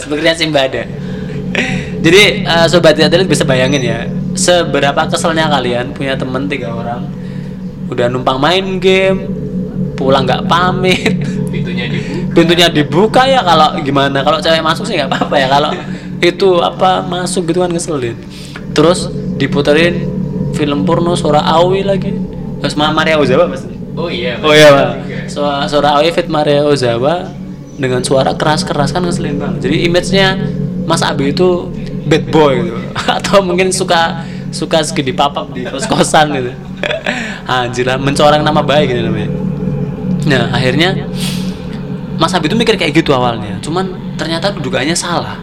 sepertinya Simbada jadi uh, sobat tidak bisa bayangin ya seberapa keselnya kalian punya temen tiga orang. Udah numpang main game pulang nggak pamit. Pintunya dibuka. Pintunya dibuka ya kalau gimana? Kalau cewek masuk sih nggak apa-apa ya. Kalau itu apa masuk gitu kan ngeselin. Terus diputerin film porno suara Awi lagi. Terus Maria Ozawa mas oh iya oh iya suara, suara Awi fit Maria Ozawa dengan suara keras-keras kan ngeselin banget. Jadi image-nya Mas Abi itu bad boy gitu. Atau mungkin suka suka segede papap di kos-kosan gitu. Anjir lah mencoreng nama baik gitu namanya. Nah akhirnya Mas Abi itu mikir kayak gitu awalnya. Cuman ternyata dugaannya salah.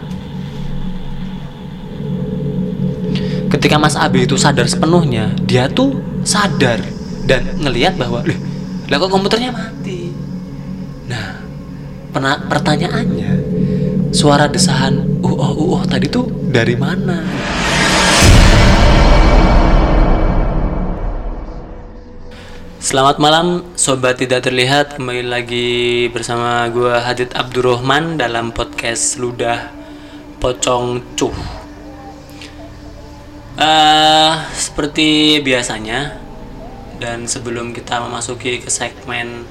Ketika Mas Abi itu sadar sepenuhnya dia tuh sadar dan ngelihat bahwa "Loh, lah kok komputernya mati pena- pertanyaannya. Suara desahan uh oh uh oh tadi tuh dari mana? Selamat malam sobat tidak terlihat. Kembali lagi bersama gua Hadid Abdurrahman dalam podcast Ludah Pocong Cuh. Eh, seperti biasanya dan sebelum kita memasuki ke segmen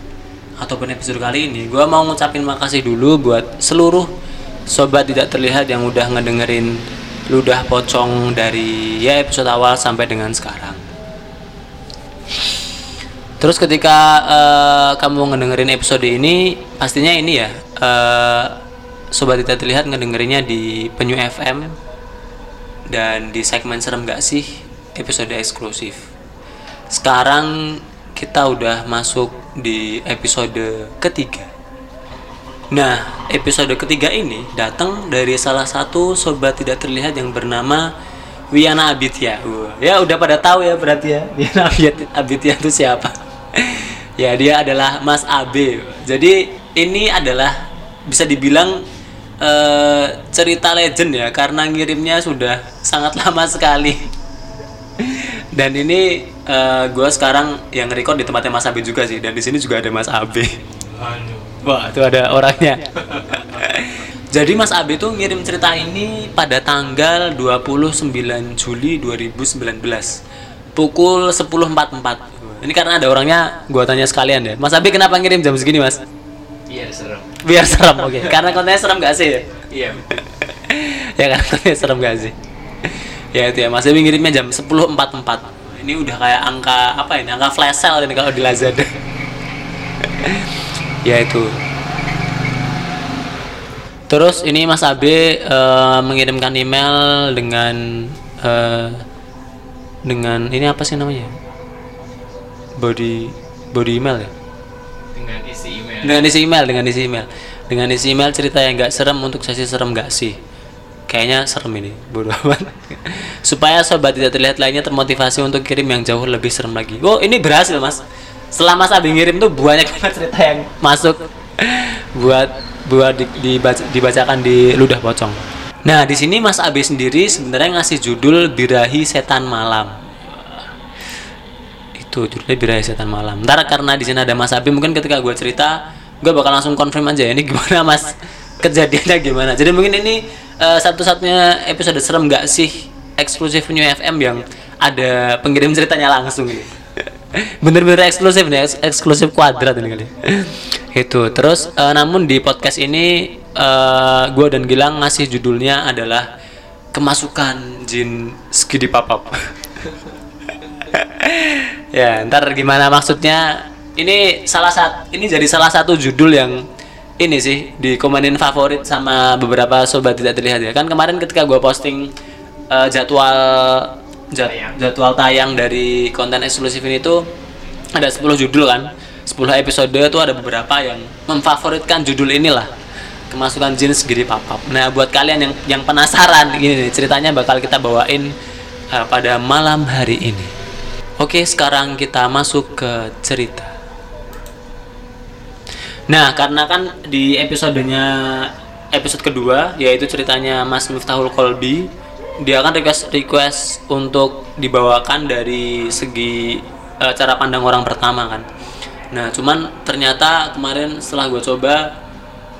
ataupun episode kali ini, gua mau ngucapin makasih dulu buat seluruh sobat tidak terlihat yang udah ngedengerin Ludah Pocong dari ya episode awal sampai dengan sekarang. Terus ketika eh, kamu ngedengerin episode ini, pastinya ini ya, eh, sobat tidak terlihat ngedengerinnya di Penyu FM dan di segmen serem gak sih episode eksklusif. Sekarang kita udah masuk di episode ketiga. Nah, episode ketiga ini datang dari salah satu sobat tidak terlihat yang bernama Wiana Abitya. Ya udah pada tahu ya berarti ya Wiana Abit- Abitya itu siapa? ya dia adalah Mas AB. Jadi ini adalah bisa dibilang eh, cerita legend ya karena ngirimnya sudah sangat lama sekali. Dan ini gue sekarang yang record di tempatnya Mas AB juga sih dan di sini juga ada Mas AB. Aduh. Wah, itu ada orangnya. Jadi Mas Abi tuh ngirim cerita ini pada tanggal 29 Juli 2019 pukul 10.44. Ini karena ada orangnya, gua tanya sekalian deh. Mas Abi kenapa ngirim jam segini, Mas? iya serem Biar serem, oke. Karena kontennya serem gak sih? iya ya kan kontennya serem gak sih? Ya itu ya, Mas ngirimnya jam 10.44. Ini udah kayak angka apa ini? Angka flash sale ini kalau di Lazada. ya itu. Terus ini Mas Abe eh, mengirimkan email dengan eh, dengan ini apa sih namanya? Body body email ya? dengan isi email Dengan isi email, dengan isi email. Dengan isi email cerita yang nggak serem untuk sesi serem nggak sih? Kayaknya serem ini, bodoh amat. Supaya sobat tidak terlihat lainnya termotivasi untuk kirim yang jauh lebih serem lagi. Oh, ini berhasil, Mas. Setelah Mas Abi ngirim tuh banyak banget cerita yang masuk buat buat di- dibaca- dibacakan di ludah pocong. Nah, di sini Mas Abi sendiri sebenarnya ngasih judul Birahi Setan Malam itu judulnya Birahi Setan Malam. Ntar karena di sini ada Mas Abi, mungkin ketika gue cerita, gue bakal langsung confirm aja ini gimana Mas kejadiannya gimana. Jadi mungkin ini eh, satu-satunya episode serem gak sih eksklusif New FM yang ada pengirim ceritanya langsung gitu. Bener-bener eksklusif nih, eks- eksklusif kuadrat ini kali. itu. Terus eh, namun di podcast ini gue dan Gilang ngasih judulnya adalah kemasukan jin skidi papap. ya ntar gimana maksudnya ini salah satu ini jadi salah satu judul yang ini sih dikomenin favorit sama beberapa sobat tidak terlihat ya kan kemarin ketika gue posting eh, jadwal jad- Tayang. jadwal tayang dari konten eksklusif ini tuh ada 10 judul kan 10 episode tuh ada beberapa yang memfavoritkan judul inilah kemasukan jin segede papap nah buat kalian yang yang penasaran ini nih ceritanya bakal kita bawain eh, pada malam hari ini Oke, sekarang kita masuk ke cerita. Nah, karena kan di episodenya episode kedua yaitu ceritanya Mas Miftahul Kolbi, dia kan request request untuk dibawakan dari segi eh, cara pandang orang pertama kan. Nah, cuman ternyata kemarin setelah gue coba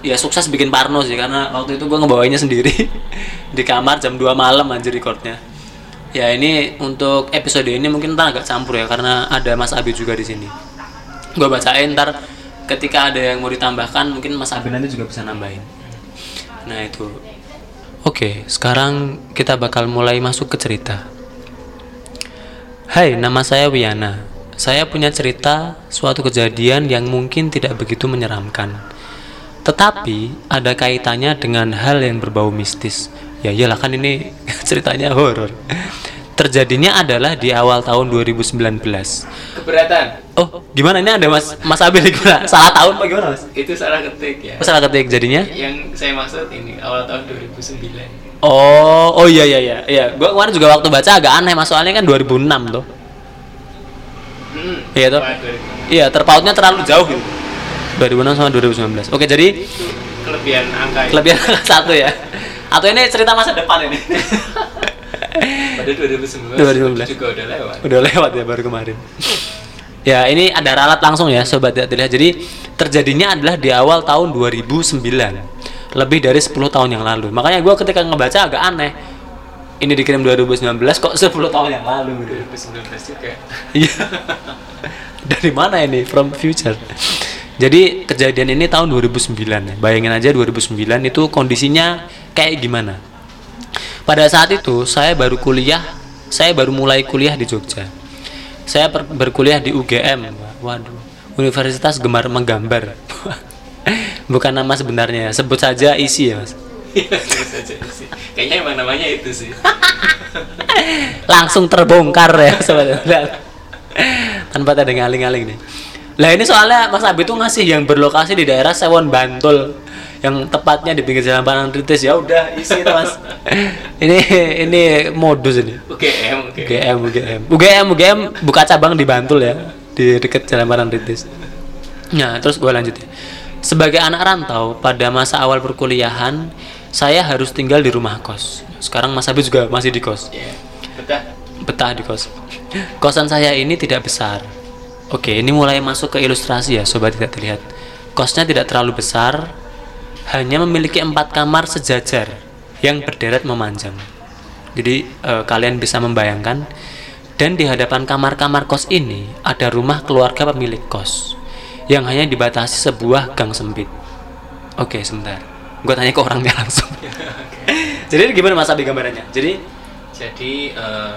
ya sukses bikin Parno sih karena waktu itu gue ngebawainya sendiri di kamar jam 2 malam anjir recordnya ya ini untuk episode ini mungkin ntar agak campur ya karena ada Mas Abi juga di sini gue bacain ntar ketika ada yang mau ditambahkan mungkin Mas Abi nanti juga bisa nambahin. Nah itu. Oke sekarang kita bakal mulai masuk ke cerita. Hai nama saya Wiana. Saya punya cerita suatu kejadian yang mungkin tidak begitu menyeramkan. Tetapi ada kaitannya dengan hal yang berbau mistis. Ya iyalah kan ini ceritanya horor terjadinya adalah di awal tahun 2019 Keberatan. oh gimana ini ada mas mas Abil gimana salah tahun apa gimana mas Itu salah ketik ya. Oh, salah ketik jadinya Yang saya maksud ini awal tahun 2009. oh oh iya iya iya iya gua kemarin juga waktu baca agak aneh mas soalnya kan 2006 tuh Hmm. Iya, 2006. iya terpautnya terlalu jauh gitu 2006 sama 2019 oke jadi Itu kelebihan angka ya. kelebihan satu ya atau ini cerita masa depan ini Pada 2019, 2019. juga udah lewat. udah lewat ya baru kemarin. Ya ini ada ralat langsung ya sobat terlihat. Jadi terjadinya adalah di awal tahun 2009 lebih dari 10 tahun yang lalu. Makanya gue ketika ngebaca agak aneh. Ini dikirim 2019 kok 10 tahun yang lalu? gitu 2019 juga. iya. Dari mana ini? From future. Jadi kejadian ini tahun 2009 ya. bayangin aja 2009 itu kondisinya kayak gimana pada saat itu saya baru kuliah saya baru mulai kuliah di Jogja saya berkuliah di UGM waduh Universitas Gemar Menggambar bukan nama sebenarnya sebut saja isi ya mas. Kayaknya emang namanya itu sih. langsung terbongkar ya Lihat. tanpa ada ngaling-ngaling nih lah ini soalnya Mas Abi tuh ngasih yang berlokasi di daerah Sewon Bantul yang tepatnya di pinggir jalan Panantritis ya udah isi itu mas ini ini modus ini UGM, UGM. UGM UGM UGM buka cabang di Bantul ya di dekat jalan Panantritis nah terus gue lanjut ya sebagai anak rantau pada masa awal perkuliahan saya harus tinggal di rumah kos sekarang Mas Abi juga masih di kos Iya. Betah. betah di kos. Kosan saya ini tidak besar. Oke, ini mulai masuk ke ilustrasi ya, sobat tidak terlihat. Kosnya tidak terlalu besar, hanya memiliki empat kamar sejajar yang berderet memanjang. Jadi eh, kalian bisa membayangkan. Dan di hadapan kamar-kamar kos ini ada rumah keluarga pemilik kos yang hanya dibatasi sebuah gang sempit. Oke, sebentar. Gue tanya ke orangnya langsung. Jadi gimana Mas Abi gambarannya? Jadi Jadi eh,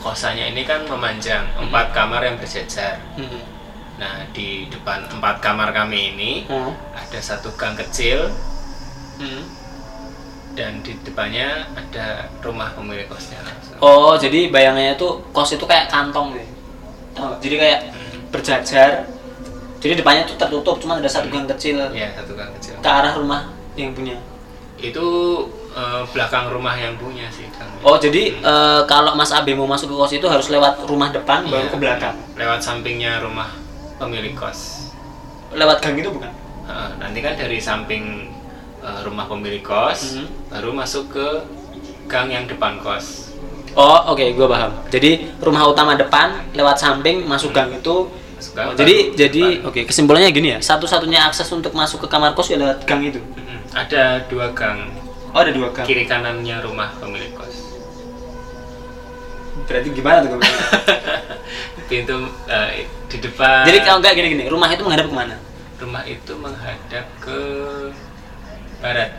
kosannya ini kan memanjang empat kamar yang berjejer. hmm, Nah di depan empat kamar kami ini hmm, ada satu gang kecil hmm. dan di depannya ada rumah pemilik kosnya langsung. Oh, jadi bayangannya tuh kos itu kayak kantong gitu. Nggak? Jadi kayak berjajar. Jadi depannya tuh tertutup, cuma ada satu gang kecil Iya satu gang kecil. ke arah rumah yang punya. Itu eh, belakang rumah yang punya sih. Oh, jadi eh, kalau Mas Abi mau masuk ke kos itu harus lewat rumah depan baru Iya, ke belakang. Lewat sampingnya rumah pemilik kos. Lewat gang itu bukan? Heeh, nanti kan dari samping eh, rumah pemilik kos Mhm. baru masuk ke gang yang depan kos. Oh, oke, gua paham. Jadi rumah utama depan lewat samping masuk gang itu. Masuk gang Oh, jadi jadi oke, kesimpulannya gini ya. Satu-satunya akses untuk masuk ke kamar kos ya lewat gang itu. Mhm. Ada dua gang Oh, ada dua gang. kiri kanannya rumah pemilik kos. Berarti gimana tuh? Pintu eh, di depan. Jadi kalau enggak gini-gini, rumah itu menghadap ke mana? rumah itu menghadap ke barat.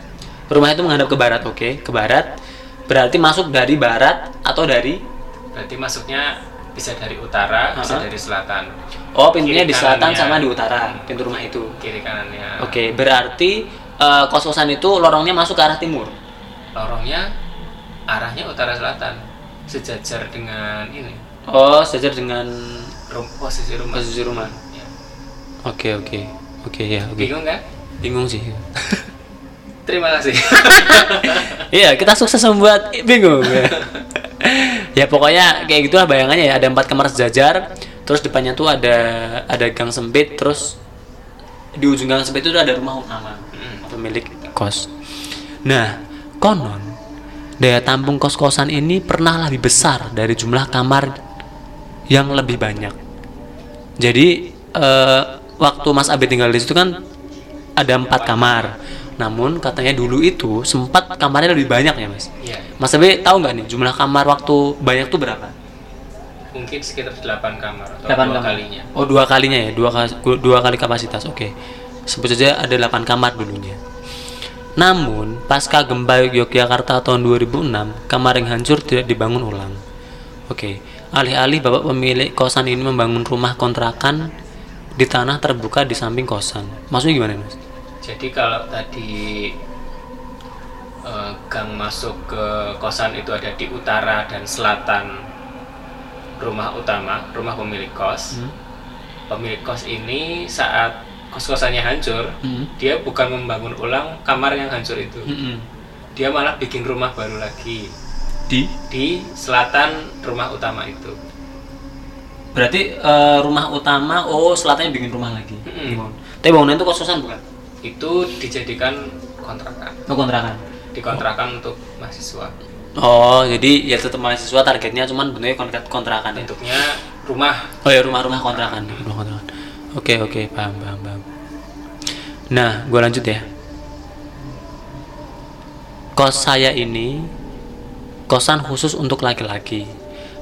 Rumah itu menghadap ke barat, oke, ke barat. Berarti masuk dari barat atau dari Berarti masuknya bisa dari utara, bisa Aha. dari selatan. Oh, pintunya Kiri di selatan kanannya. sama di utara, pintu rumah itu. Kiri kanannya. Oke, berarti eh, kos-kosan itu lorongnya masuk ke arah timur. Lorongnya arahnya utara selatan, sejajar dengan ini. Oh, sejajar dengan Rum, posisi rumah. rumah. Ya. Oke, oke. Oke ya, oke. Bingung kan? Bingung sih. Terima kasih. Iya, kita sukses membuat bingung ya. ya pokoknya kayak gitulah bayangannya ya, ada empat kamar sejajar, terus depannya tuh ada ada gang sempit, terus di ujung gang sempit itu ada rumah utama Hmm. pemilik kos. Nah, konon daya tampung kos-kosan ini pernah lebih besar dari jumlah kamar yang lebih banyak. Jadi eh, waktu Mas Abi tinggal di situ kan ada empat kamar. Namun katanya dulu itu sempat kamarnya lebih banyak ya mas. Iya. Mas Abe tahu nggak nih jumlah kamar waktu banyak tuh berapa? Mungkin sekitar 8 kamar atau Delapan dua kamar. kalinya. Oh dua kalinya ya, dua kali, dua kali kapasitas. Oke, sebut saja ada 8 kamar dulunya. Namun pasca gempa Yogyakarta tahun 2006, kamar yang hancur tidak dibangun ulang. Oke, alih-alih bapak pemilik kosan ini membangun rumah kontrakan di tanah terbuka di samping kosan. Maksudnya gimana mas? Jadi kalau tadi eh, gang masuk ke kosan itu ada di utara dan selatan rumah utama, rumah pemilik kos. Hmm. Pemilik kos ini saat kos-kosannya hancur, Hmm. dia bukan membangun ulang kamar yang hancur itu. Mm-mm. Dia malah bikin rumah baru lagi Di? di selatan rumah utama itu. Berarti eh, rumah utama, oh selatannya bikin rumah lagi. Dibangun. Tapi bangunan itu kos-kosan bukan? Itu dijadikan kontrakan, Oh kontrakan. dikontrakan untuk mahasiswa. Oh, jadi ya tetap mahasiswa targetnya cuman bentuknya kontrak kontrakan ya. Bentuknya rumah Oh ya rumah-rumah kontrakan, rumah kontrakan. Oke oke paham paham paham. Nah, gue lanjut ya. Kos saya ini kosan khusus untuk laki-laki.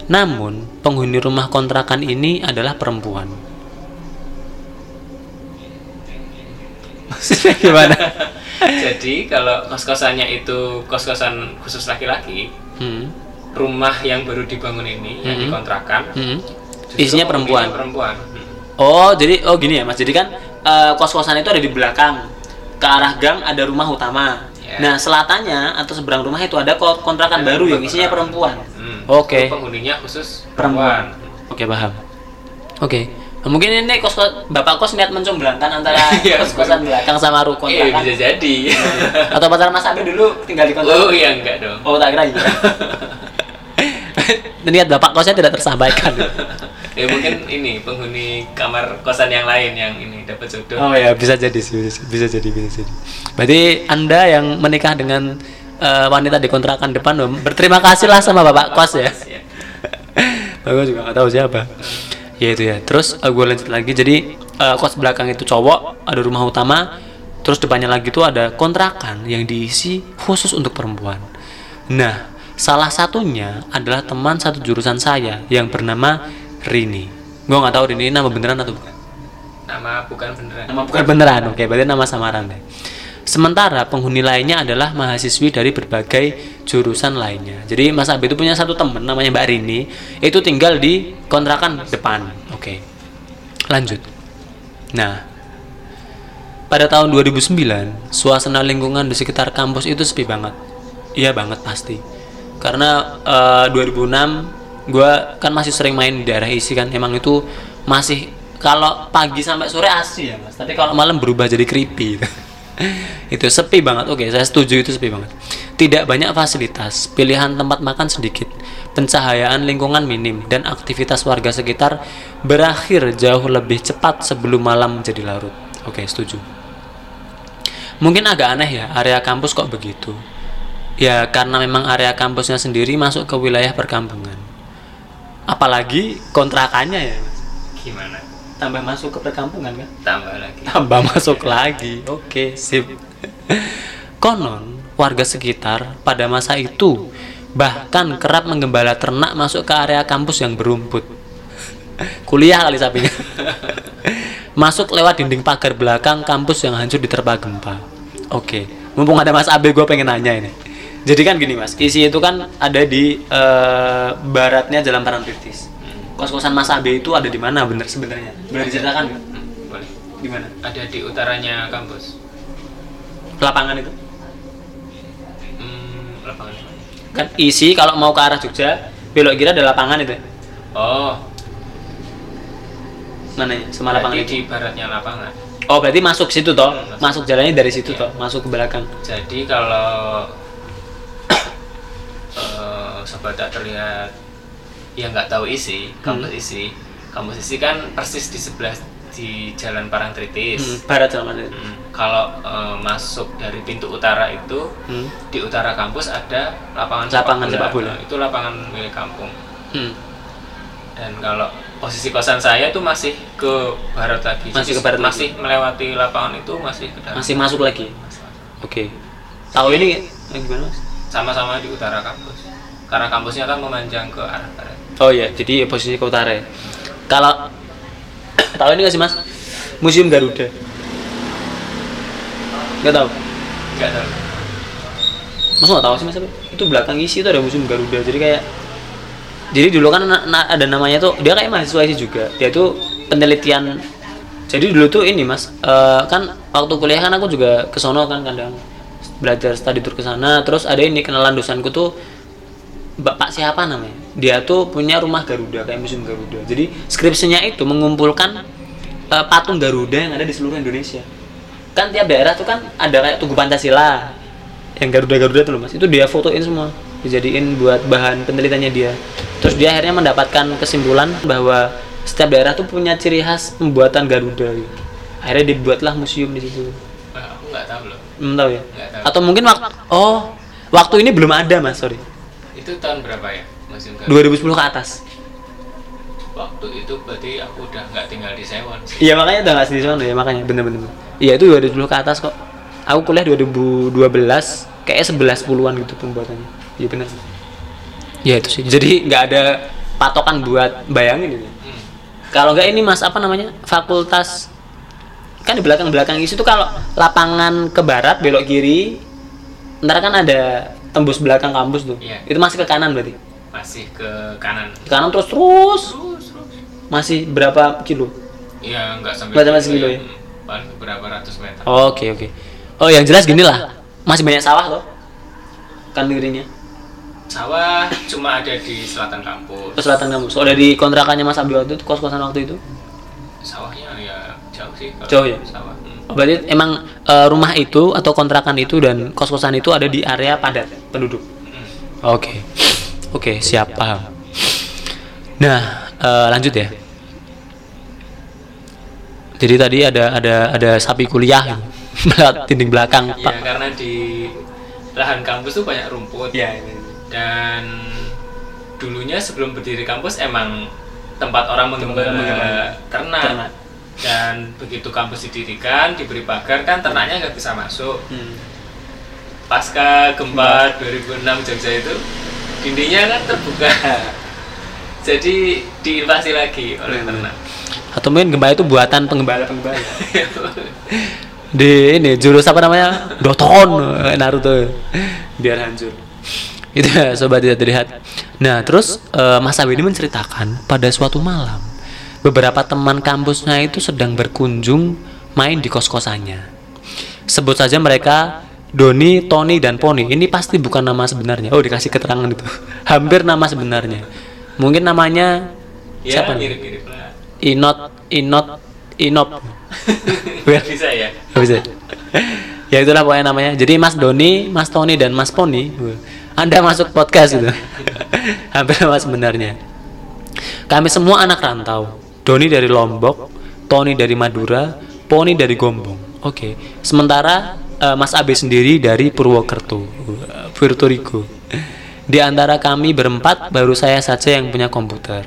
Namun penghuni rumah kontrakan ini adalah perempuan. Maksudnya gimana? Jadi kalau kos-kosannya itu kos-kosan khusus laki-laki, Hmm. rumah yang baru dibangun ini yang Mhm. dikontrakan Hmm. Isinya perempuan. perempuan. Hmm. Oh, jadi oh gini ya, Mas. Jadi kan eh, kos-kosan itu ada di belakang. Ke arah gang ada rumah utama. Ya. Nah, selatannya atau seberang rumah itu ada ko- kontrakan Ada baru yang isinya perempuan. Hmm. Oke. Itu Penghuninya khusus Perempuan. perempuan. Oke, paham. Oke. Nah, Mungkin ini kos Bapak kos niat mencomblangkan antara Iya. kos-kosan belakang sama ru Iya kontrakan. bisa jadi. Atau pacaran Mas Abi dulu tinggal di kontrakan. oh iya enggak dong. Oh, tak kira iya. niat Bapak kosnya tidak tersampaikan. Ya mungkin ini penghuni kamar kosan yang lain yang ini dapat jodoh. Oh ya bisa jadi sih bisa, bisa jadi bisa jadi. Berarti anda yang menikah dengan eh, wanita di kontrakan depan berterima kasih lah sama bapak kos ya. Ya. Aku juga nggak tahu siapa. Ya itu ya. Terus gue lanjut lagi. Jadi eh, kos belakang itu cowok, ada rumah utama. Terus depannya lagi tuh ada kontrakan yang diisi khusus untuk perempuan. Nah, salah satunya adalah teman satu jurusan saya yang bernama Rini. Gue nggak tahu Rini ini nama beneran atau bukan. Nama bukan beneran. Nama bukan beneran, oke, berarti nama samaran deh. Sementara penghuni lainnya adalah mahasiswi dari berbagai jurusan lainnya. Jadi Mas Abi itu punya satu temen namanya Mbak Rini, itu tinggal di kontrakan depan. Oke. Lanjut. Nah, pada tahun 2009, suasana lingkungan di sekitar kampus itu sepi banget. Iya banget pasti. Karena eh, 2006 gua kan masih sering main di daerah isi kan, emang itu masih kalau pagi sampai sore asli ya mas. Tapi kalau malam berubah jadi creepy. itu sepi banget. Oke, saya setuju itu sepi banget. Tidak banyak fasilitas, pilihan tempat makan sedikit, pencahayaan lingkungan minim, dan aktivitas warga sekitar berakhir jauh lebih cepat sebelum malam menjadi larut. Oke, setuju. Mungkin agak aneh ya, area kampus kok begitu. Ya, karena memang area kampusnya sendiri masuk ke wilayah perkampungan. Apalagi kontrakannya ya. Gimana? tambah masuk ke perkampungan kan? Tambah lagi. tambah masuk lagi. Oke, sip. Konon warga sekitar pada masa itu bahkan kerap menggembala ternak masuk ke area kampus yang berumput. Kuliah kali sapinya. masuk lewat dinding pagar belakang kampus yang hancur diterpa gempa. Oke, mumpung ada Mas Abe gue pengen nanya ini. Jadi kan gini Mas, isi itu kan ada di eh, baratnya Jalan Parangtritis. Kos-kosan Mas Abe itu ada di mana bener sebenarnya? Boleh diceritakan nggak? Hmm, boleh. Di mana? Ada di utaranya kampus. Lapangan itu? Hmm, lapangan? Kan isi kalau mau ke arah Jogja, belok kiri ada lapangan itu. Oh, Mana ya? Sama lapangan itu. di baratnya lapangan. Oh, berarti masuk situ toh? Hmm, Masuk masuk. jalannya dari situ Iya. toh, masuk ke belakang. Jadi kalau sobat tak terlihat yang nggak tahu isi, kampus Hmm. isi, kampus isi kan persis di sebelah di Jalan Parangtritis. Hmm, barat itu. Hmm, Kalau eh, masuk dari pintu utara itu Hmm. di utara kampus ada lapangan Lapangan sepak bola. Nah, itu lapangan milik kampung. Hmm. Dan kalau posisi kosan saya tuh masih ke barat lagi Masih Jadi ke barat masih melewati lapangan itu masih ke dalam Masih masuk lagi. Oke. Tahu ini eh, gimana mas? sama-sama di utara kampus karena kampusnya kan memanjang ke arah barat Oh iya, jadi posisi ke utara. ya. Kalau tahu ini nggak sih mas? Museum Garuda. Nggak tahu. nggak tahu Masa nggak tahu sih mas? Itu belakang isi itu ada museum Garuda. Jadi kayak jadi dulu kan na- na- ada namanya tuh dia kayak mahasiswa isi juga. Dia tuh penelitian. Jadi dulu tuh ini mas, eh, kan waktu kuliah kan aku juga ke sono kan kadang belajar study tour ke sana. Terus ada ini kenalan dosenku tuh Bapak siapa namanya? Dia tuh punya rumah Garuda kayak museum Garuda. Jadi skripsinya itu mengumpulkan eh, patung Garuda yang ada di seluruh Indonesia. Kan tiap daerah tuh kan ada kayak Tugu Pancasila yang Garuda-Garuda tuh loh Mas. Itu dia fotoin semua, dijadiin buat bahan penelitiannya dia. Terus dia akhirnya mendapatkan kesimpulan bahwa setiap daerah tuh punya ciri khas pembuatan Garuda. gitu. Akhirnya dibuatlah museum di situ. Aku nggak tahu loh Belum tahu ya? Tahu. Atau mungkin waktu oh waktu ini belum ada Mas, sorry. Itu tahun berapa ya Garuda 2010 ke atas. waktu itu berarti aku udah nggak tinggal di Sewon Iya makanya udah nggak sedih sono ya makanya bener-bener. Iya itu 2010 ke atas kok. Aku kuliah 2012 kayak 11 puluhan gitu pembuatannya. Iya bener. Iya itu sih. Jadi nggak ada patokan buat bayangin ini. Hmm. Kalau nggak ini mas apa namanya fakultas kan di belakang belakang isi tuh kalau lapangan ke barat belok kiri ntar kan ada tembus belakang kampus tuh Iya. itu masih ke kanan berarti masih ke kanan ke kanan terus terus terus terus masih berapa kilo Iya nggak sampai Nggak sampai sekilo ya? Paling berapa ratus meter Oke oke. Oh yang jelas gini lah, masih banyak sawah loh, kan kirinya. sawah cuma ada di selatan kampus Ke selatan kamu. So dari kontrakannya Mas waktu itu kos kosan waktu itu. sawahnya ya jauh sih Jauh ya? sawah. Oh, berarti emang eh, rumah itu atau kontrakan itu dan kos kosan itu ada di area padat penduduk. Oke oke siap paham. Nah eh, lanjut ya. Jadi tadi ada ada ada sapi kuliah dinding belakang. Iya karena di lahan kampus tuh banyak rumput Iya. dan dulunya sebelum berdiri kampus emang tempat orang mengembala ternak. Ternak. Dan begitu kampus didirikan diberi pagar kan ternaknya nggak bisa masuk. Hmm. pasca gempa 2006 Jogja itu dindingnya kan terbuka. Jadi diinvasi lagi oleh Hmm. ternak. Atau mungkin gempa itu buatan penggembala-penggembala. di ini jurus apa namanya? Doton eh, Naruto. Biar hancur. Itu ya sobat tidak terlihat. Nah terus eh, Mas Abi ini menceritakan pada suatu malam beberapa teman kampusnya itu sedang berkunjung main di kos-kosannya sebut saja mereka Doni, Tony, dan Poni ini pasti bukan nama sebenarnya oh dikasih keterangan itu hampir nama sebenarnya mungkin namanya ya siapa lah Inot, Inot, Inop bisa ya bisa. ya itulah pokoknya namanya. Jadi Mas Doni, Mas Tony dan Mas Poni, Anda masuk podcast itu. Hampir sama sebenarnya. Kami semua anak rantau. Doni dari Lombok, Tony dari Madura, Poni dari Gombong. Oke. Sementara eh, Mas Abe sendiri dari Purwokerto, eh, Puerto Rico. Di antara kami berempat baru saya saja yang punya komputer.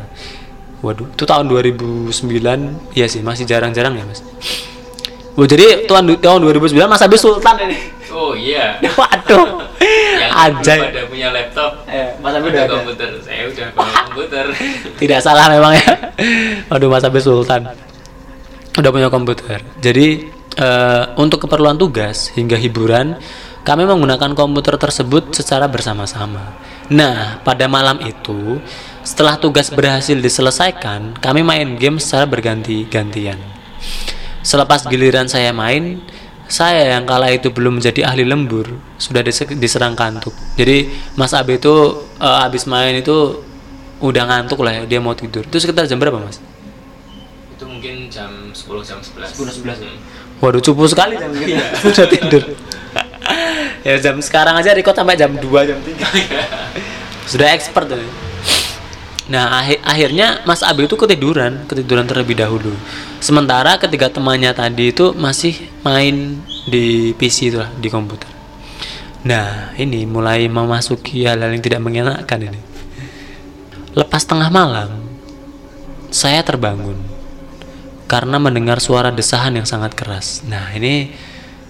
Waduh, itu tahun 2009, iya sih masih jarang-jarang ya mas. Oh, jadi tahun tahun 2009 Mas Abi Sultan ini. Oh iya Waduh. yang Anjay. pada punya laptop Eh, Mas Abi ada udah ada. komputer saya udah punya komputer Tidak salah memang ya. Waduh Mas Abi Sultan. Udah punya komputer. Jadi eh, untuk keperluan tugas hingga hiburan kami menggunakan komputer tersebut secara bersama-sama. Nah, pada malam itu setelah tugas berhasil diselesaikan, kami main game secara berganti-gantian. Selepas giliran saya main, saya yang kala itu belum menjadi ahli lembur sudah dise- diserang kantuk. Jadi Mas Abe itu eh, habis main itu udah ngantuk lah ya, dia mau tidur. Itu sekitar jam berapa Mas? itu mungkin jam 10 jam 11 10, 11 ya? Hmm. Waduh cupu sekali jam gitu. Sudah tidur. ya jam sekarang aja record sampai jam 2 jam 3. Sudah expert tuh. Nah, akhir- akhirnya Mas Abi itu ketiduran, ketiduran terlebih dahulu. Sementara ketiga temannya tadi itu masih main di PC itu lah, di komputer. Nah, ini mulai memasuki hal-hal yang tidak mengenakan ini. Lepas tengah malam, saya terbangun karena mendengar suara desahan yang sangat keras. Nah, ini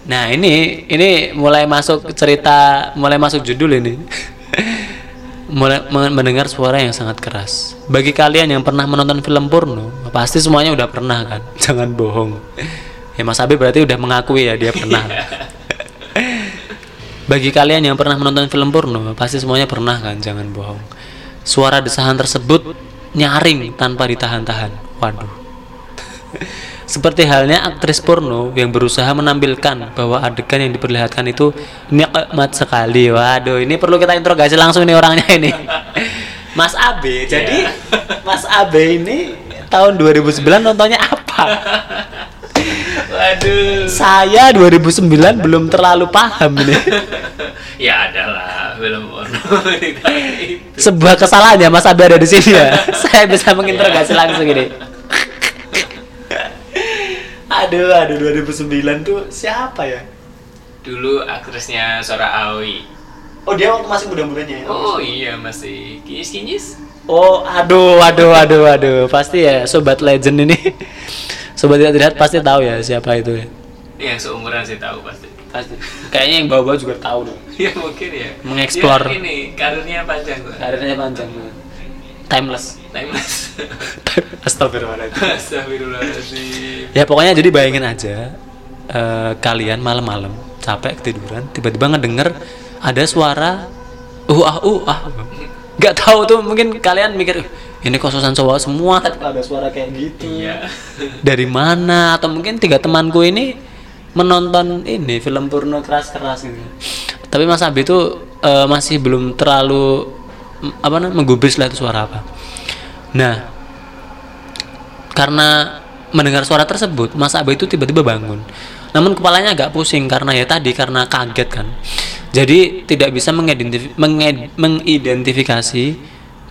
nah ini ini mulai masuk cerita, mulai masuk judul ini. mendengar suara yang sangat keras. Bagi kalian yang pernah menonton film porno, pasti semuanya udah pernah kan? Jangan bohong. Ya Mas Abi berarti udah mengakui ya dia pernah. Bagi kalian yang pernah menonton film porno, pasti semuanya pernah kan? Jangan bohong. Suara desahan tersebut nyaring tanpa ditahan-tahan. Waduh. Seperti halnya aktris porno yang berusaha menampilkan bahwa adegan yang diperlihatkan itu nikmat sekali. Waduh, ini perlu kita interogasi langsung nih orangnya ini. Mas Abe. Jadi Mas Abe ini tahun 2009 nontonnya apa? Waduh. Saya 2009 belum terlalu paham ini. ya adalah film porno. Sebuah kesalahan ya Mas Abe ada di sini ya. Saya bisa menginterogasi langsung ini. Aduh, aduh 2009 tuh siapa ya? Dulu aktrisnya Sora Aoi. Oh dia waktu masih muda-mudanya ya? Oh iya masih kinyis-kinyis. Oh, aduh, aduh, aduh, aduh. Pasti ya sobat legend ini. Sobat tidak terlihat pasti tahu ya siapa itu ya. Yang seumuran sih tahu pasti. Pasti. Kayaknya yang bawa-bawa juga tahu dong. ya mungkin ya. Mengeksplor. Dia ini karirnya panjang kok. Karirnya panjang banget. Timeless. Timeless. Astagfirullahaladzim. Astagfirullahaladzim. Ya pokoknya jadi bayangin aja eh, kalian malam-malam capek ketiduran tiba-tiba ngedenger ada suara uh ah uh ah nggak tahu tuh mungkin kalian mikir "Ih, ini kososan cowok semua ada suara kayak gitu Iya. dari mana atau mungkin tiga temanku ini menonton ini film porno keras-keras gitu tapi Mas Abi itu eh, masih belum terlalu apa namanya menggubris lah itu suara apa nah karena mendengar suara tersebut Mas Abi itu tiba-tiba bangun namun kepalanya agak pusing karena ya tadi karena kaget kan jadi tidak bisa mengidentif- menged- mengidentifikasi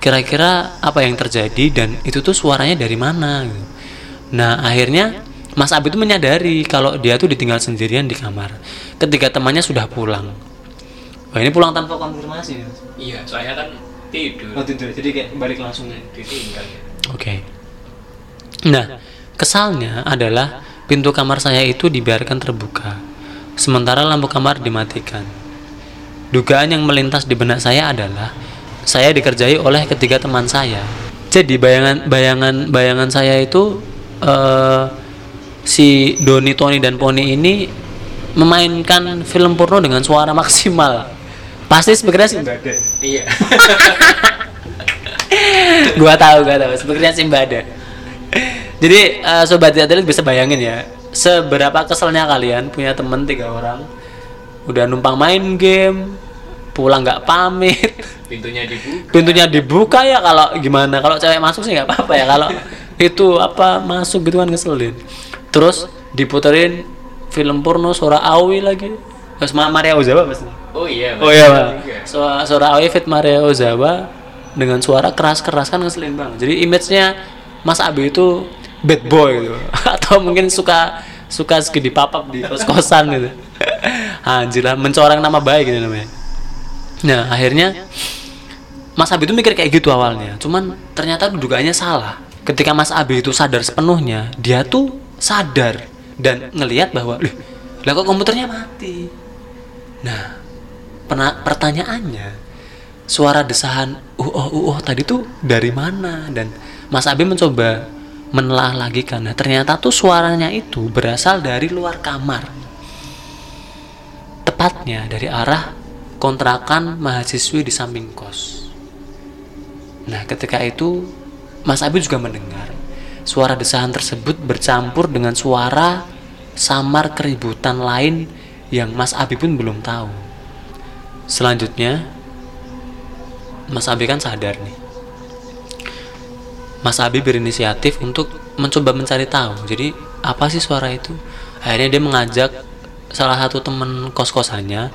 kira-kira apa yang terjadi dan itu tuh suaranya dari mana. Nah akhirnya Mas Abi itu menyadari kalau dia tuh ditinggal sendirian di kamar ketika temannya sudah pulang. Wah ini pulang tanpa konfirmasi. ya? Iya, soalnya kan tidur. Oh tidur, jadi kayak balik langsung. Ditinggal ya. Oke. Nah kesalnya adalah pintu kamar saya itu dibiarkan terbuka, sementara lampu kamar dimatikan. Dugaan yang melintas di benak saya adalah saya dikerjai oleh ketiga teman saya. Jadi bayangan bayangan bayangan saya itu eh, si Doni, Tony dan Poni ini memainkan film porno dengan suara maksimal. Pasti sebenarnya sih ada. Iya. gua tahu gua tahu. Sebenarnya Simbada jadi eh, sobat teater bisa bayangin ya seberapa keselnya kalian punya temen tiga orang udah numpang main game pulang nggak pamit. Pintunya dibuka. pintunya dibuka ya kalau gimana? Kalau cewek masuk sih nggak apa-apa ya kalau itu apa masuk gitu kan ngeselin. Terus diputerin film porno suara Awi lagi. Terus Ma- Maria Ozawa pasti Oh iya. Oh iya, Pak. juga. Suara, suara Aoi fit Maria Ozawa dengan suara keras-keras kan ngeselin banget. Jadi image-nya Mas Abi itu bad boy gitu. Atau mungkin suka suka segede papap di kos-kosan gitu. Anjir lah, mencoreng nama baik gitu namanya. Nah, akhirnya Mas Abi itu mikir kayak gitu awalnya. Cuman ternyata dugaannya salah. Ketika Mas Abi itu sadar sepenuhnya, dia tuh sadar dan ngelihat bahwa, "Loh, lah kok komputernya mati?" Nah, pertanyaannya suara desahan uh oh uh oh tadi tuh dari mana? Dan Mas Abi mencoba menelaah lagi karena ternyata tuh suaranya itu berasal dari luar kamar. Tepatnya dari arah kontrakan mahasiswi di samping kos. Nah ketika itu Mas Abi juga mendengar suara desahan tersebut bercampur dengan suara samar keributan lain yang Mas Abi pun belum tahu Selanjutnya, Mas Abi kan sadar nih. Mas Abi berinisiatif untuk mencoba mencari tahu. Jadi apa sih suara itu? Akhirnya dia mengajak salah satu teman kos-kosannya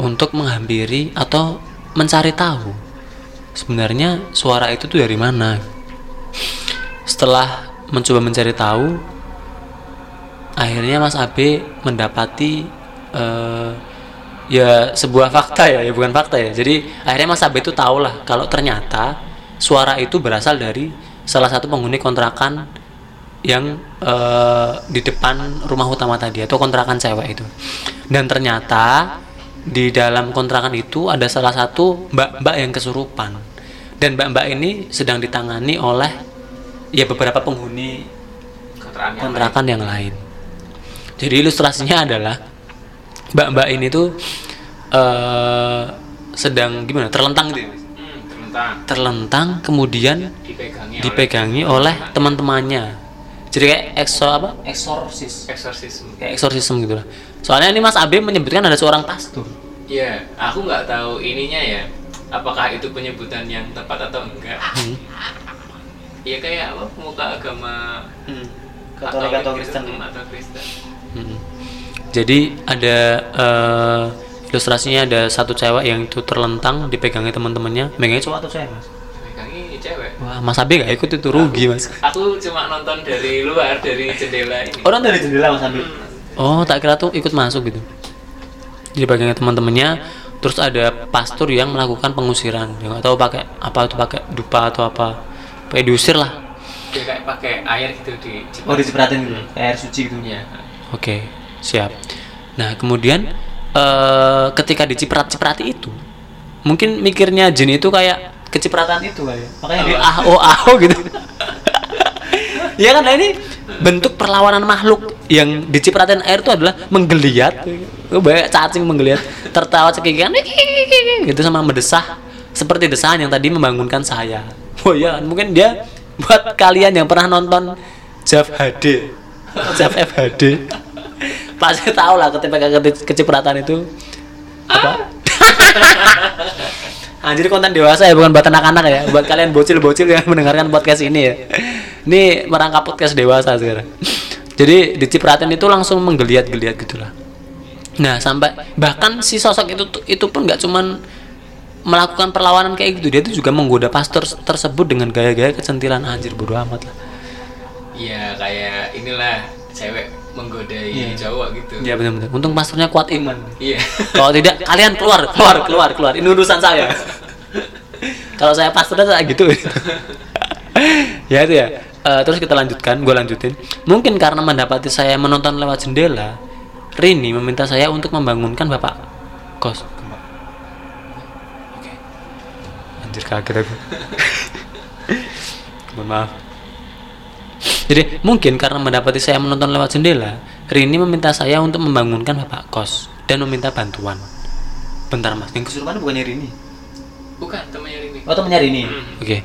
untuk menghampiri atau mencari tahu sebenarnya suara itu tuh dari mana. Setelah mencoba mencari tahu, akhirnya Mas Abi mendapati eh, ya sebuah fakta ya, ya bukan fakta ya. Jadi akhirnya Mas Abe itu tahu lah kalau ternyata suara itu berasal dari salah satu penghuni kontrakan yang eh, di depan rumah utama tadi atau kontrakan cewek itu dan ternyata di dalam kontrakan itu ada salah satu mbak-mbak yang kesurupan dan mbak-mbak ini sedang ditangani oleh ya beberapa penghuni kontrakan yang lain. Jadi ilustrasinya adalah mbak-mbak ini tuh eh sedang gimana? Terlentang gitu. ya. Hmm, terlentang Terlentang kemudian dipegangi, dipegangi oleh teman-temannya. Jadi kayak ekso apa? Eksorsis. oleh eksorsisme Kayak eksorsisme gitu lah. Soalnya ini Mas Abe menyebutkan ada seorang pastor. Iya, aku nggak tahu ininya ya. Apakah itu penyebutan yang tepat atau enggak? Hmm. Iya kayak apa? Pemuka agama Katolik atau Kristen. gitu, atau Kristen. Mm-mm. Jadi ada eh, ilustrasinya ada satu cewek yang itu terlentang dipegangi teman-temannya. Megangnya cowok atau cewek, Mas? Cewek. Wah, Mas Abe gak ikut itu rugi, Mas. Aku cuma nonton dari luar dari jendela ini. Orang dari jendela Mas Abe. Hmm. Oh, tak kira tuh ikut masuk gitu. Jadi pegangi teman-temannya, terus ada pastor yang melakukan pengusiran. Ya nggak tahu pakai apa itu pakai dupa atau apa. Pakai diusir lah. Dia kayak pakai air gitu di Oh, dicipratin gitu. Kayak air suci gitu. Iya. Oke, siap. Nah, kemudian eh, ketika diciprat-ciprati itu, mungkin mikirnya jin itu kayak kecipratan itu kayak. Makanya dia ah oh ah oh gitu. ya kan nah ini bentuk perlawanan makhluk yang dicipratin air itu adalah menggeliat. Oh, banyak cacing menggeliat, tertawa cekikikan gitu sama mendesah seperti desahan yang tadi membangunkan saya. Oh ya, mungkin dia buat kalian yang pernah nonton Jav HD Jav FHD pasti tahu lah ketika ke- kecipratan itu. Apa? Anjir konten dewasa ya bukan buat anak-anak ya. Buat kalian bocil-bocil yang mendengarkan podcast ini ya. Ini merangkap podcast dewasa sekarang. Jadi dicipratin itu langsung menggeliat-geliat gitulah. Nah sampai bahkan si sosok itu itu pun nggak cuman melakukan perlawanan kayak gitu dia tuh juga menggoda pastor tersebut dengan gaya-gaya kecentilan anjir bodo amat lah. Iya, kayak inilah cewek menggodai cowok gitu. Iya benar-benar. Untung pastornya kuat iman. Iya. Kalau tidak kalian keluar, keluar, keluar, keluar. Ini urusan saya. Kalau saya pastornya saya gitu. ya itu ya. Eh, terus kita lanjutkan, gue lanjutin. Mungkin karena mendapati saya menonton lewat jendela, Rini meminta saya untuk membangunkan bapak kos. Oke. Anjir kaget aku. Mohon maaf. Jadi mungkin karena mendapati saya menonton lewat jendela, Rini meminta saya untuk membangunkan bapak kos dan meminta bantuan. Bentar mas, yang kesurupan bukannya Rini? Bukan temannya ini. Oh temennya Rini. Oke.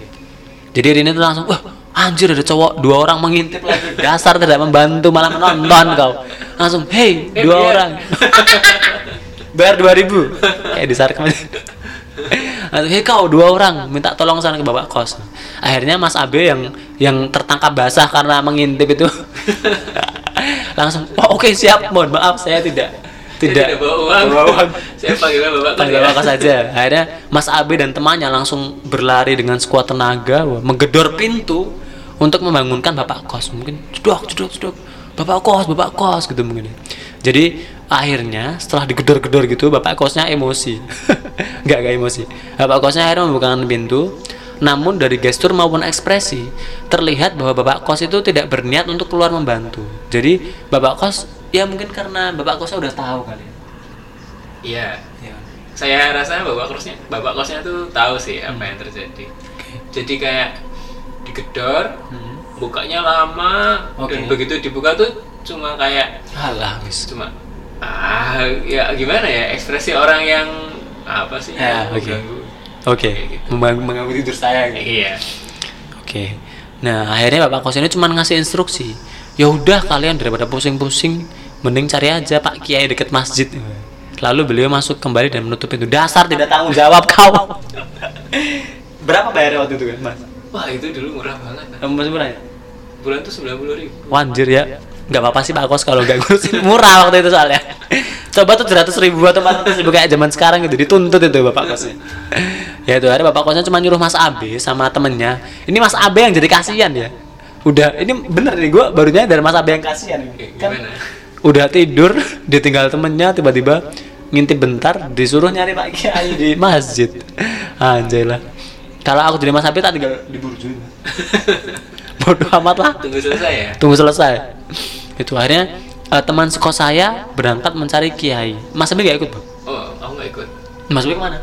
Jadi Rini tuh langsung, wah anjir ada cowok dua orang mengintip lagi. Dasar tidak membantu malah menonton kau. Langsung, hey Eh, dua biar. orang. Bayar dua ribu. Kayak disarkem hei kau dua orang minta tolong sana ke bapak kos. Akhirnya Mas Abe yang yang tertangkap basah karena mengintip itu langsung, oh, oke siap, mohon maaf saya tidak Saya tidak, tidak bawa uang. bawa uang. Saya panggilnya bapak kos Panggil saja. Akhirnya Mas Abe dan temannya langsung berlari dengan sekuat tenaga, menggedor pintu untuk membangunkan bapak kos. Mungkin cedok, cedok, cedok. Bapak kos, bapak kos gitu mungkin. Jadi akhirnya setelah digedor-gedor gitu, bapak kosnya emosi. Enggak, enggak emosi. Bapak kosnya akhirnya membukakan pintu. Namun dari gestur maupun ekspresi terlihat bahwa bapak kos itu tidak berniat untuk keluar membantu. Jadi bapak kos ya mungkin karena bapak kosnya udah tahu kali. ya. Iya. Ya. Saya rasa bapak kosnya, bapak kosnya tuh tahu sih apa yang terjadi. Jadi kayak digedor, Hmm. bukanya lama Oke. dan begitu dibuka tuh cuma kayak Alah, wis. cuma ah ya gimana ya ekspresi orang yang apa sih Ya, oke. mengganggu. Oke, Kayak gitu. memang- mengganggu tidur saya gitu. Iya. Oke. Nah, akhirnya Bapak kos ini cuma ngasih instruksi. Ya udah kalian daripada pusing-pusing, mending cari aja Pak Kiai deket masjid. Lalu beliau masuk kembali dan menutup pintu. Dasar tidak tanggung jawab kau. Berapa bayarnya waktu itu kan, Mas? Wah itu dulu murah banget. Masih murah ya? Bulan tuh sembilan puluh ribu. Wanjir ya. Nggak apa-apa sih Pak Kos kalau nggak ngurusin murah waktu itu soalnya. Coba tuh 700 ribu atau 400 ribu kayak zaman sekarang gitu dituntut itu Bapak Kosnya. ya itu hari Bapak Kosnya cuma nyuruh Mas Abe sama temennya. Ini Mas Abe yang jadi kasihan ya. Udah ini bener nih gue barunya dari Mas Abe yang kasihan. Kan udah tidur ditinggal temennya tiba-tiba ngintip bentar disuruh nyari Pak Kiai di masjid. Anjay lah. kalau aku jadi Mas Abi tak tinggal di burju bodoh amat lah tunggu selesai ya tunggu selesai itu akhirnya eh, teman sekos saya berangkat mencari kiai Mas Abi gak ikut Bang? oh aku nggak ikut Mas Abi ke mana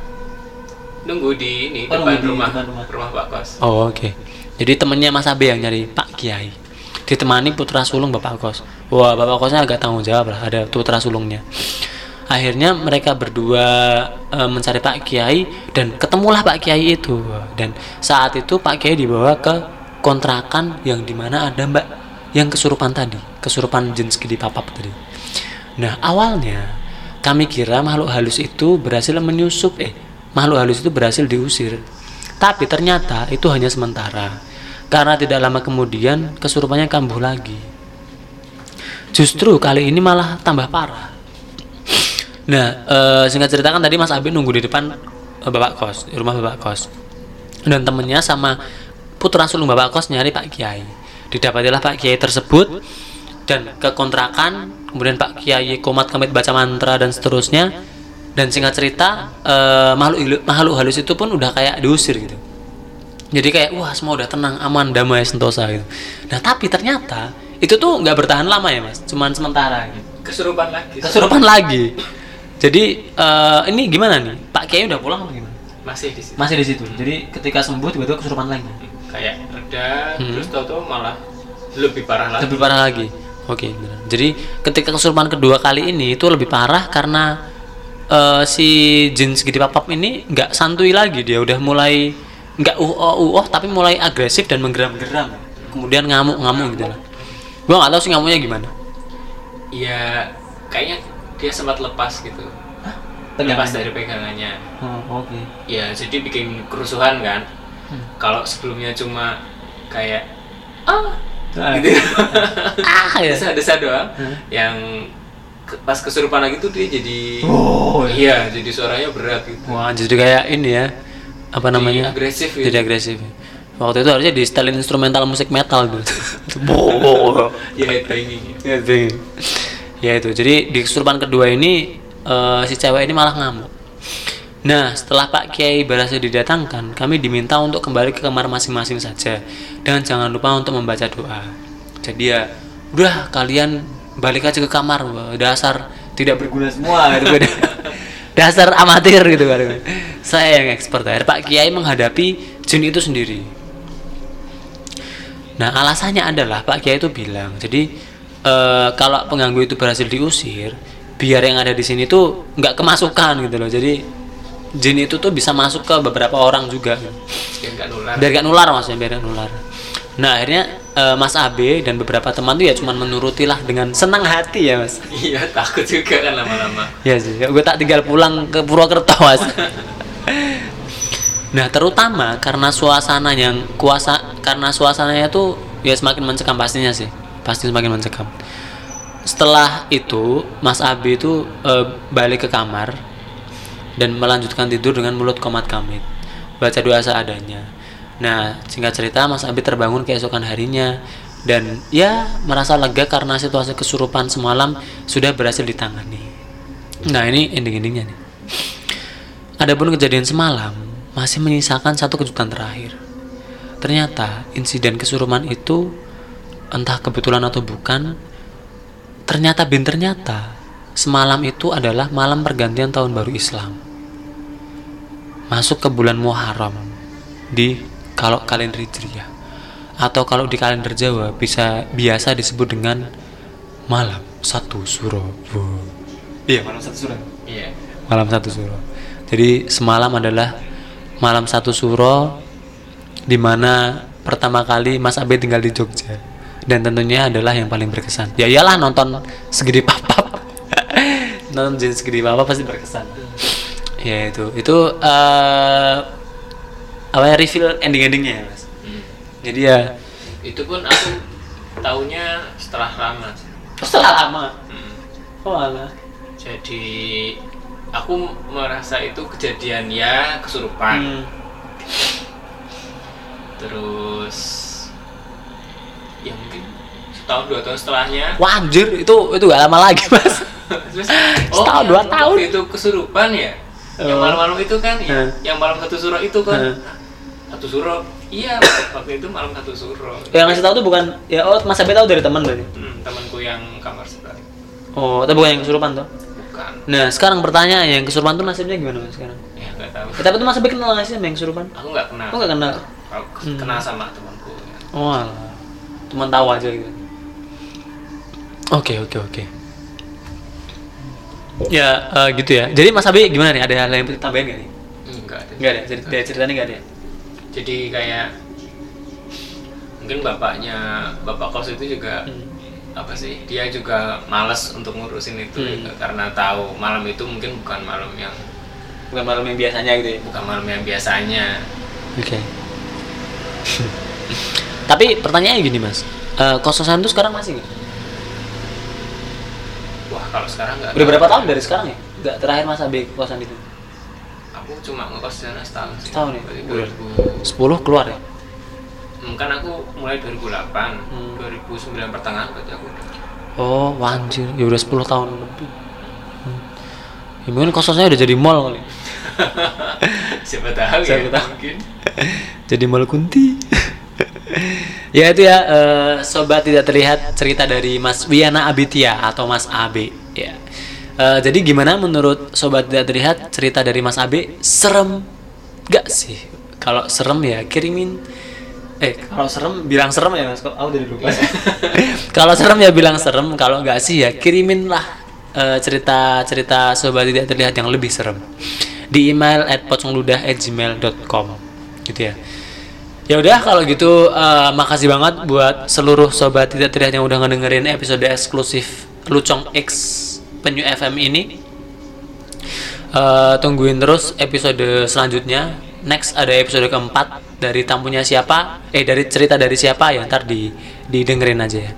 nunggu di ini Oh, depan di rumah depan rumah. rumah Pak Kos Oh oke. Jadi temennya Mas Abe yang nyari Pak Kiai. Ditemani putra sulung Bapak Kos. Wah Bapak Kosnya agak tanggung jawab lah. Ada putra sulungnya. Akhirnya mereka berdua e, mencari Pak Kiai dan ketemulah Pak Kiai itu. Dan saat itu Pak Kiai dibawa ke kontrakan yang di mana ada Mbak yang kesurupan tadi, kesurupan jin segede papap tadi. Nah awalnya kami kira makhluk halus itu berhasil menyusup eh makhluk halus itu berhasil diusir. Tapi ternyata itu hanya sementara. Karena tidak lama kemudian kesurupannya kambuh lagi. Justru kali ini malah tambah parah. Nah, eh, singkat cerita kan tadi Mas Abi nunggu di depan eh, Bapak Kos, rumah Bapak Kos. Dan temennya sama putra sulung Bapak Kos nyari Pak Kiai. Didapatilah Pak Kiai tersebut dan ke kontrakan, kemudian Pak Kiai komat kamit baca mantra dan seterusnya. Dan singkat cerita, eh, makhluk hilu- makhluk halus itu pun udah kayak diusir gitu. Jadi kayak wah semua udah tenang, aman, damai, sentosa gitu. Nah tapi ternyata itu tuh nggak bertahan lama ya mas, cuman sementara gitu. kesurupan lagi Kesurupan lagi. Jadi eh, ini gimana nih? Pak Kiai udah pulang apa gimana? masih di situ Masih di situ. Jadi ketika sembuh tiba-tiba kesurupan lagi. Kayak reda Hmm. terus tau-tau malah lebih parah lagi Lebih parah lagi. Oke, benar. Jadi ketika kesurupan kedua kali ini itu lebih parah karena eh, si jin segede papap ini nggak santuy lagi dia udah mulai nggak uh oh uh tapi mulai agresif dan menggeram-geram. Kemudian ngamuk-ngamuk gitu lah. Gua nggak tahu sih ngamuknya gimana. ya kayaknya dia sempat lepas gitu lepas dari pegangannya Oh, oke. ya jadi bikin kerusuhan kan Hmm. kalau sebelumnya cuma kayak ah Ah, gitu ah ya. desa-desa doang Hmm. yang ke- pas kesurupan lagi tuh dia jadi Oh, iya jadi suaranya berat gitu Wah, jadi kayak ini ya. Apa Jadi namanya? agresif gitu. Jadi agresif. Waktu itu harusnya di setelin instrumental musik metal gitu. Boh. ya headbanging ya, itu. ya itu. Jadi di kesurupan kedua ini eh, si cewek ini malah ngamuk. Nah, setelah Pak Kiai berhasil didatangkan, kami diminta untuk kembali ke kamar masing-masing saja dan jangan lupa untuk membaca doa. Jadi ya, udah kalian balik aja ke kamar, dasar tidak berguna semua gitu kan. dasar amatir gitu kan. Saya yang expert ya. Pak Kiai menghadapi jin itu sendiri. Nah alasannya adalah Pak Kiai itu bilang, jadi eh, kalau pengganggu itu berhasil diusir, biar yang ada di sini tuh nggak kemasukan gitu loh. Jadi jin itu tuh bisa masuk ke beberapa orang juga, biar nggak nular biar nggak nular maksudnya, biar nggak nular. Nah akhirnya eh, Mas Abe dan beberapa teman tuh ya cuman menurutilah dengan senang hati ya Mas. iya takut juga kan lama-lama Ya sih, gue tak tinggal pulang ke Purwokerto mas. nah terutama karena suasana yang kuasa, karena suasananya tuh ya semakin mencekam pastinya sih, pasti semakin mencekam. Setelah itu Mas Abi itu eh, balik ke kamar dan melanjutkan tidur dengan mulut komat kamit, baca doa seadanya. Nah singkat cerita Mas Abi terbangun keesokan harinya dan ya merasa lega karena situasi kesurupan semalam sudah berhasil ditangani. Nah ini ending-endingnya nih. Adapun kejadian semalam masih menyisakan satu kejutan terakhir. Ternyata insiden kesurupan itu entah kebetulan atau bukan, ternyata bin ternyata semalam itu adalah malam pergantian tahun baru Islam. Masuk ke bulan Muharram di kalau kalender Hijriah atau kalau di kalender Jawa bisa biasa disebut dengan malam satu suro. Iya malam satu suro iya malam satu suro. Jadi semalam adalah malam satu suro di mana pertama kali Mas Abe tinggal di Jogja dan tentunya adalah yang paling berkesan. Ya iyalah nonton segede papap. nonton jenis segede papap pasti berkesan. Ya itu itu eh apa ya reveal ending-endingnya ya Mas. Hmm. Jadi ya itu pun aku taunya setelah lama sih. setelah lama. Hmm. Oh alah. jadi aku merasa itu kejadian ya kesurupan Hmm. terus ya mungkin setahun dua tahun setelahnya Wah anjir itu itu gak lama lagi Mas. terus Setahun, yang dua tahun. itu kesurupan ya yang Oh. malam-malam itu kan ya, yang malam satu surah itu kan. Satu suro iya waktu itu malam satu suro yang ngasih tahu tuh bukan ya oh Mas Abe tahu dari teman berarti? Hmm, temanku yang kamar sebelah. Oh tapi bukan yang kesurupan tuh? Bukan. Nah sekarang pertanyaan yang kesurupan tuh nasibnya gimana mas sekarang? Ya nggak tahu. Ya, tapi tuh Mas Abe kenal nggak sih sama yang kesurupan? Aku nggak kenal. Oh, nggak kenal? aku Hmm. kenal sama temanku. Oh alah. teman tahu aja gitu. Oke oke oke ya eh, gitu ya jadi Mas Abe gimana nih ada hal yang tambahin nggak nih enggak ada nggak ada cerita ceritanya nggak ada ya? jadi kayak mungkin bapaknya bapak kos itu juga Hmm. apa sih dia juga males untuk ngurusin itu Hmm. gitu. karena tahu malam itu mungkin bukan malam yang bukan malam yang biasanya gitu ya bukan malam yang biasanya Oke. Tapi pertanyaannya gini mas, Eh kos-kosan itu sekarang masih nggak? Kalau sekarang nggak Udah berapa tahun dari sekarang ya? Nggak terakhir mas Abe ke kosan itu? aku cuma ngekos sana setahun sih Setahun ya? Berarti Udah. 2000 10 keluar ya? Hmm, kan aku mulai 2008 Hmm. 2009 pertengahan berarti aku udah Oh wanjir, ya udah 10 tahun lebih. Hmm. Ya mungkin kos-kosannya udah jadi mall kali. siapa tahu Siapa ya tahu. mungkin jadi mall kunti. ya itu ya eh, sobat tidak terlihat cerita dari Mas Wiana Abitia atau Mas Abe ya. Eh, jadi gimana menurut sobat tidak terlihat cerita dari Mas Abe serem gak sih? Kalau serem ya kirimin eh kalau serem bilang serem ya Mas. Aku jadi lupa. kalau serem ya bilang serem, kalau nggak sih ya kirimin lah eh, cerita-cerita sobat tidak terlihat yang lebih serem di email at pocongludah@gmail.com gitu ya. Ya udah kalau gitu eh, makasih banget buat seluruh sobat tidak terlihat yang udah ngedengerin episode eksklusif Lucong X Penyu FM ini. Eh, tungguin terus episode selanjutnya. Next ada episode keempat dari tamunya siapa? Eh dari cerita dari siapa ya ntar di didengerin aja ya.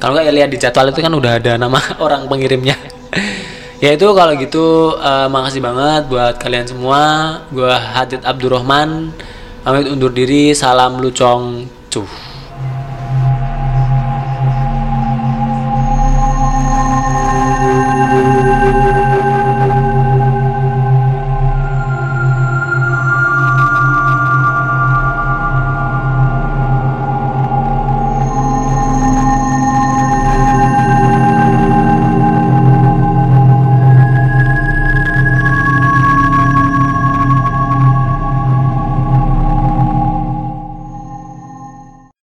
Kalau nggak ya lihat di jadwal itu kan udah ada nama orang pengirimnya. ya itu kalau gitu eh, makasih banget buat kalian semua. Gua Hadid Abdurrahman pamit undur diri. Salam lucong cuh.